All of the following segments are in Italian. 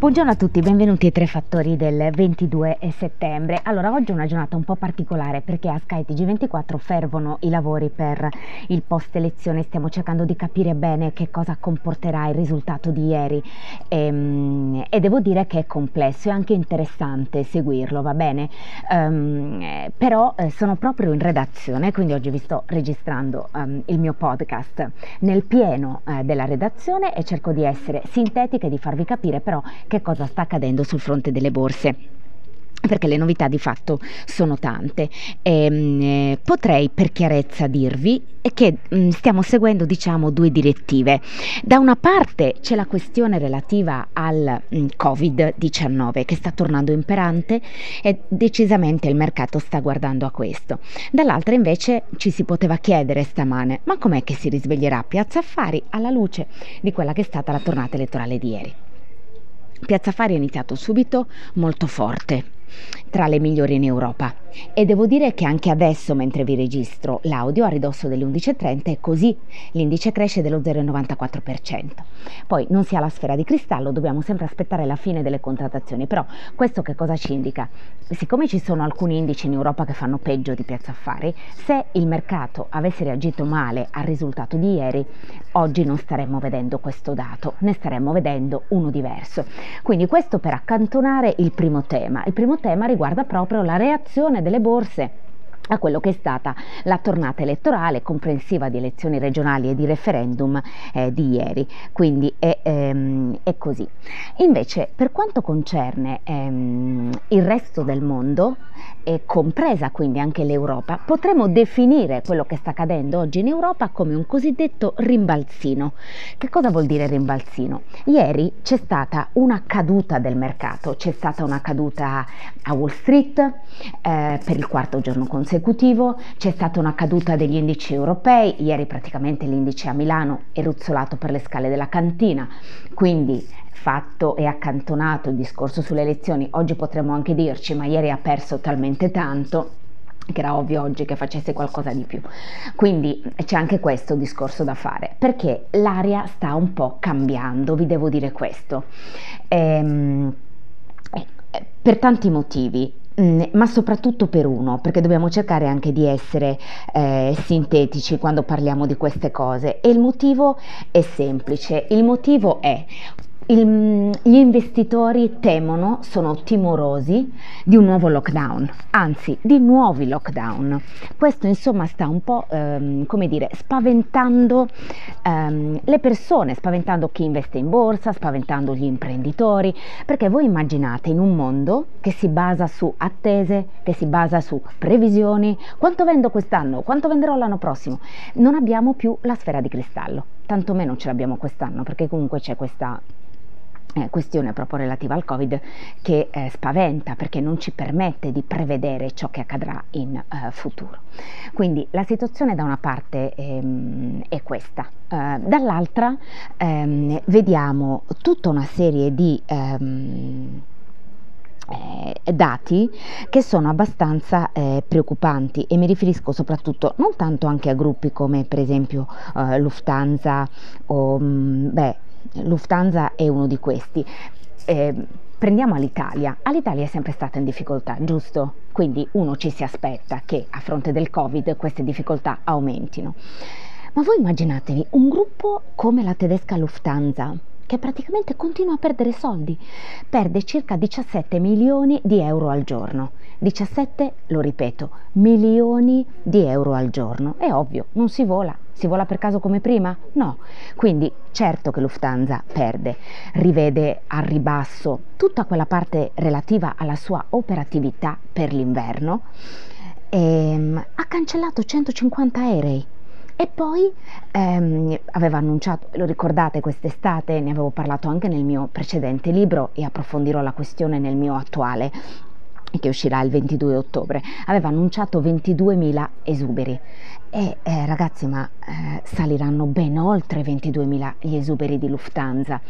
Buongiorno a tutti, benvenuti ai Tre Fattori del 22 settembre. Allora, oggi è una giornata un po' particolare perché a skytg 24 fervono i lavori per il post elezione, stiamo cercando di capire bene che cosa comporterà il risultato di ieri e, ehm, e devo dire che è complesso e anche interessante seguirlo, va bene? Um, però eh, sono proprio in redazione, quindi oggi vi sto registrando um, il mio podcast nel pieno eh, della redazione e cerco di essere sintetica e di farvi capire però che cosa sta accadendo sul fronte delle borse perché le novità di fatto sono tante. E, ehm, eh, potrei per chiarezza dirvi che mm, stiamo seguendo diciamo due direttive. Da una parte c'è la questione relativa al mm, Covid-19 che sta tornando imperante e decisamente il mercato sta guardando a questo. Dall'altra invece ci si poteva chiedere stamane ma com'è che si risveglierà Piazza Affari alla luce di quella che è stata la tornata elettorale di ieri. Piazza Affari è iniziato subito molto forte tra le migliori in Europa. E devo dire che anche adesso, mentre vi registro l'audio, a ridosso delle 11.30 è così, l'indice cresce dello 0,94%. Poi non si ha la sfera di cristallo, dobbiamo sempre aspettare la fine delle contrattazioni, però questo che cosa ci indica? Siccome ci sono alcuni indici in Europa che fanno peggio di Piazza Affari, se il mercato avesse reagito male al risultato di ieri, oggi non staremmo vedendo questo dato, ne staremmo vedendo uno diverso. Quindi questo per accantonare il primo tema. Il primo tema riguarda proprio la reazione delle borse a quello che è stata la tornata elettorale comprensiva di elezioni regionali e di referendum eh, di ieri. Quindi è, ehm, è, così. Invece, per quanto concerne ehm, il resto del mondo, e compresa quindi anche l'Europa, potremmo definire quello che sta accadendo oggi in Europa come un cosiddetto rimbalzino. Che cosa vuol dire rimbalzino? Ieri c'è stata una caduta del mercato, c'è stata una caduta a Wall Street eh, per il quarto giorno consecutivo consecutivo, c'è stata una caduta degli indici europei, ieri praticamente l'indice a Milano è ruzzolato per le scale della cantina, quindi fatto e accantonato il discorso sulle elezioni, oggi potremmo anche dirci ma ieri ha perso talmente tanto che era ovvio oggi che facesse qualcosa di più. Quindi c'è anche questo discorso da fare, perché l'aria sta un po' cambiando, vi devo dire questo. Ehm, eh, per tanti motivi. Mm, ma soprattutto per uno, perché dobbiamo cercare anche di essere eh, sintetici quando parliamo di queste cose. E il motivo è semplice, il motivo è il, gli investitori temono, sono timorosi di un nuovo lockdown, anzi di nuovi lockdown. Questo insomma sta un po' ehm, come dire spaventando ehm, le persone, spaventando chi investe in borsa, spaventando gli imprenditori, perché voi immaginate in un mondo che si basa su attese, che si basa su previsioni, quanto vendo quest'anno, quanto venderò l'anno prossimo, non abbiamo più la sfera di cristallo, tantomeno ce l'abbiamo quest'anno perché comunque c'è questa eh, questione proprio relativa al Covid che eh, spaventa perché non ci permette di prevedere ciò che accadrà in eh, futuro. Quindi la situazione da una parte ehm, è questa, eh, dall'altra ehm, vediamo tutta una serie di ehm, eh, dati che sono abbastanza eh, preoccupanti e mi riferisco soprattutto non tanto anche a gruppi come per esempio eh, Lufthansa o mh, mm, beh, Lufthansa è uno di questi. Eh, prendiamo l'Italia. All'Italia è sempre stata in difficoltà, giusto? Quindi uno ci si aspetta che a fronte del Covid queste difficoltà aumentino. Ma voi immaginatevi un gruppo come la tedesca Lufthansa, che praticamente continua a perdere soldi, perde circa 17 milioni di euro al giorno. 17, lo ripeto, milioni di euro al giorno. È ovvio, non si vola. Si vola per caso come prima? No. Quindi certo che Lufthansa perde, rivede al ribasso tutta quella parte relativa alla sua operatività per l'inverno e ehm, ha cancellato 150 aerei e poi ehm, aveva annunciato, lo ricordate quest'estate, ne avevo parlato anche nel mio precedente libro e approfondirò la questione nel mio attuale che uscirà il 22 ottobre, aveva annunciato 22.000 esuberi. E eh, ragazzi, ma eh, saliranno ben oltre 22.000 gli esuberi di Lufthansa.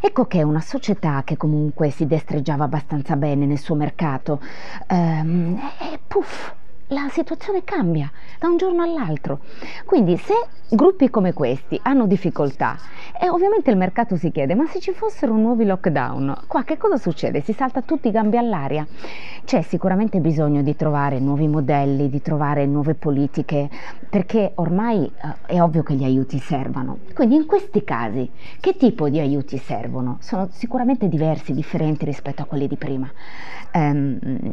Ecco che una società che comunque si destreggiava abbastanza bene nel suo mercato, ehm, e puff, la situazione cambia da un giorno all'altro. Quindi se gruppi come questi hanno difficoltà e ovviamente il mercato si chiede ma se ci fossero nuovi lockdown, qua che cosa succede? Si salta tutti i gambi all'aria? C'è sicuramente bisogno di trovare nuovi modelli, di trovare nuove politiche perché ormai eh, è ovvio che gli aiuti servano. Quindi in questi casi che tipo di aiuti servono? Sono sicuramente diversi, differenti rispetto a quelli di prima. Um,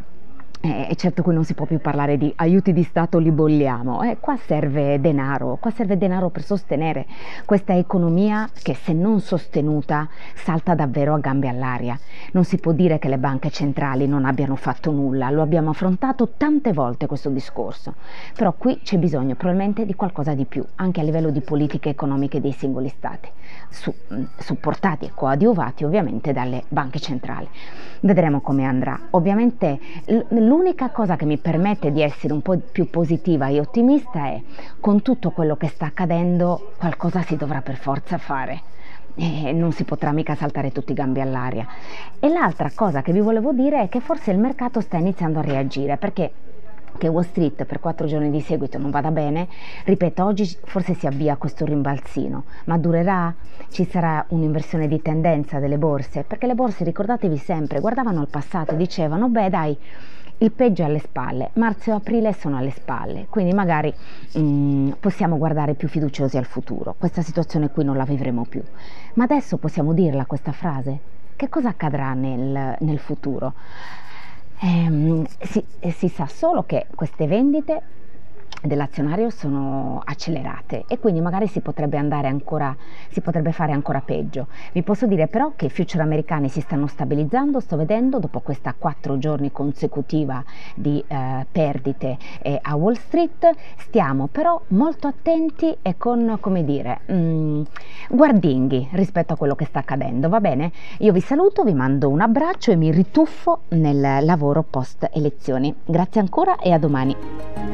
eh, certo qui non si può più parlare di aiuti di Stato li bolliamo, eh, qua serve denaro, qua serve denaro per sostenere questa economia che se non sostenuta salta davvero a gambe all'aria. Non si può dire che le banche centrali non abbiano fatto nulla, lo abbiamo affrontato tante volte questo discorso, però qui c'è bisogno probabilmente di qualcosa di più, anche a livello di politiche economiche dei singoli Stati, su, mm, supportati e coadiuvati ovviamente dalle banche centrali. Vedremo come andrà. Ovviamente l- l'unica cosa che mi permette di essere un po' più positiva e ottimista è con tutto quello che sta accadendo qualcosa si dovrà per forza fare. E non si potrà mica saltare tutti i gambi all'aria. E l'altra cosa che vi volevo dire è che forse il mercato sta iniziando a reagire perché che Wall Street per quattro giorni di seguito non vada bene, ripeto, oggi forse si avvia questo rimbalzino, ma durerà? Ci sarà un'inversione di tendenza delle borse? Perché le borse, ricordatevi sempre, guardavano al passato e dicevano, beh dai, il peggio è alle spalle, marzo e aprile sono alle spalle, quindi magari mm, possiamo guardare più fiduciosi al futuro. Questa situazione qui non la vivremo più. Ma adesso possiamo dirla questa frase? Che cosa accadrà nel, nel futuro? Eh, si, si sa solo che queste vendite dell'azionario sono accelerate e quindi magari si potrebbe andare ancora, si potrebbe fare ancora peggio. Vi posso dire però che i future americani si stanno stabilizzando, sto vedendo dopo questa quattro giorni consecutiva di eh, perdite eh, a Wall Street, stiamo però molto attenti e con, come dire, mh, mm, guardinghi rispetto a quello che sta accadendo, va bene? Io vi saluto, vi mando un abbraccio e mi rituffo nel lavoro post elezioni. Grazie ancora e a domani.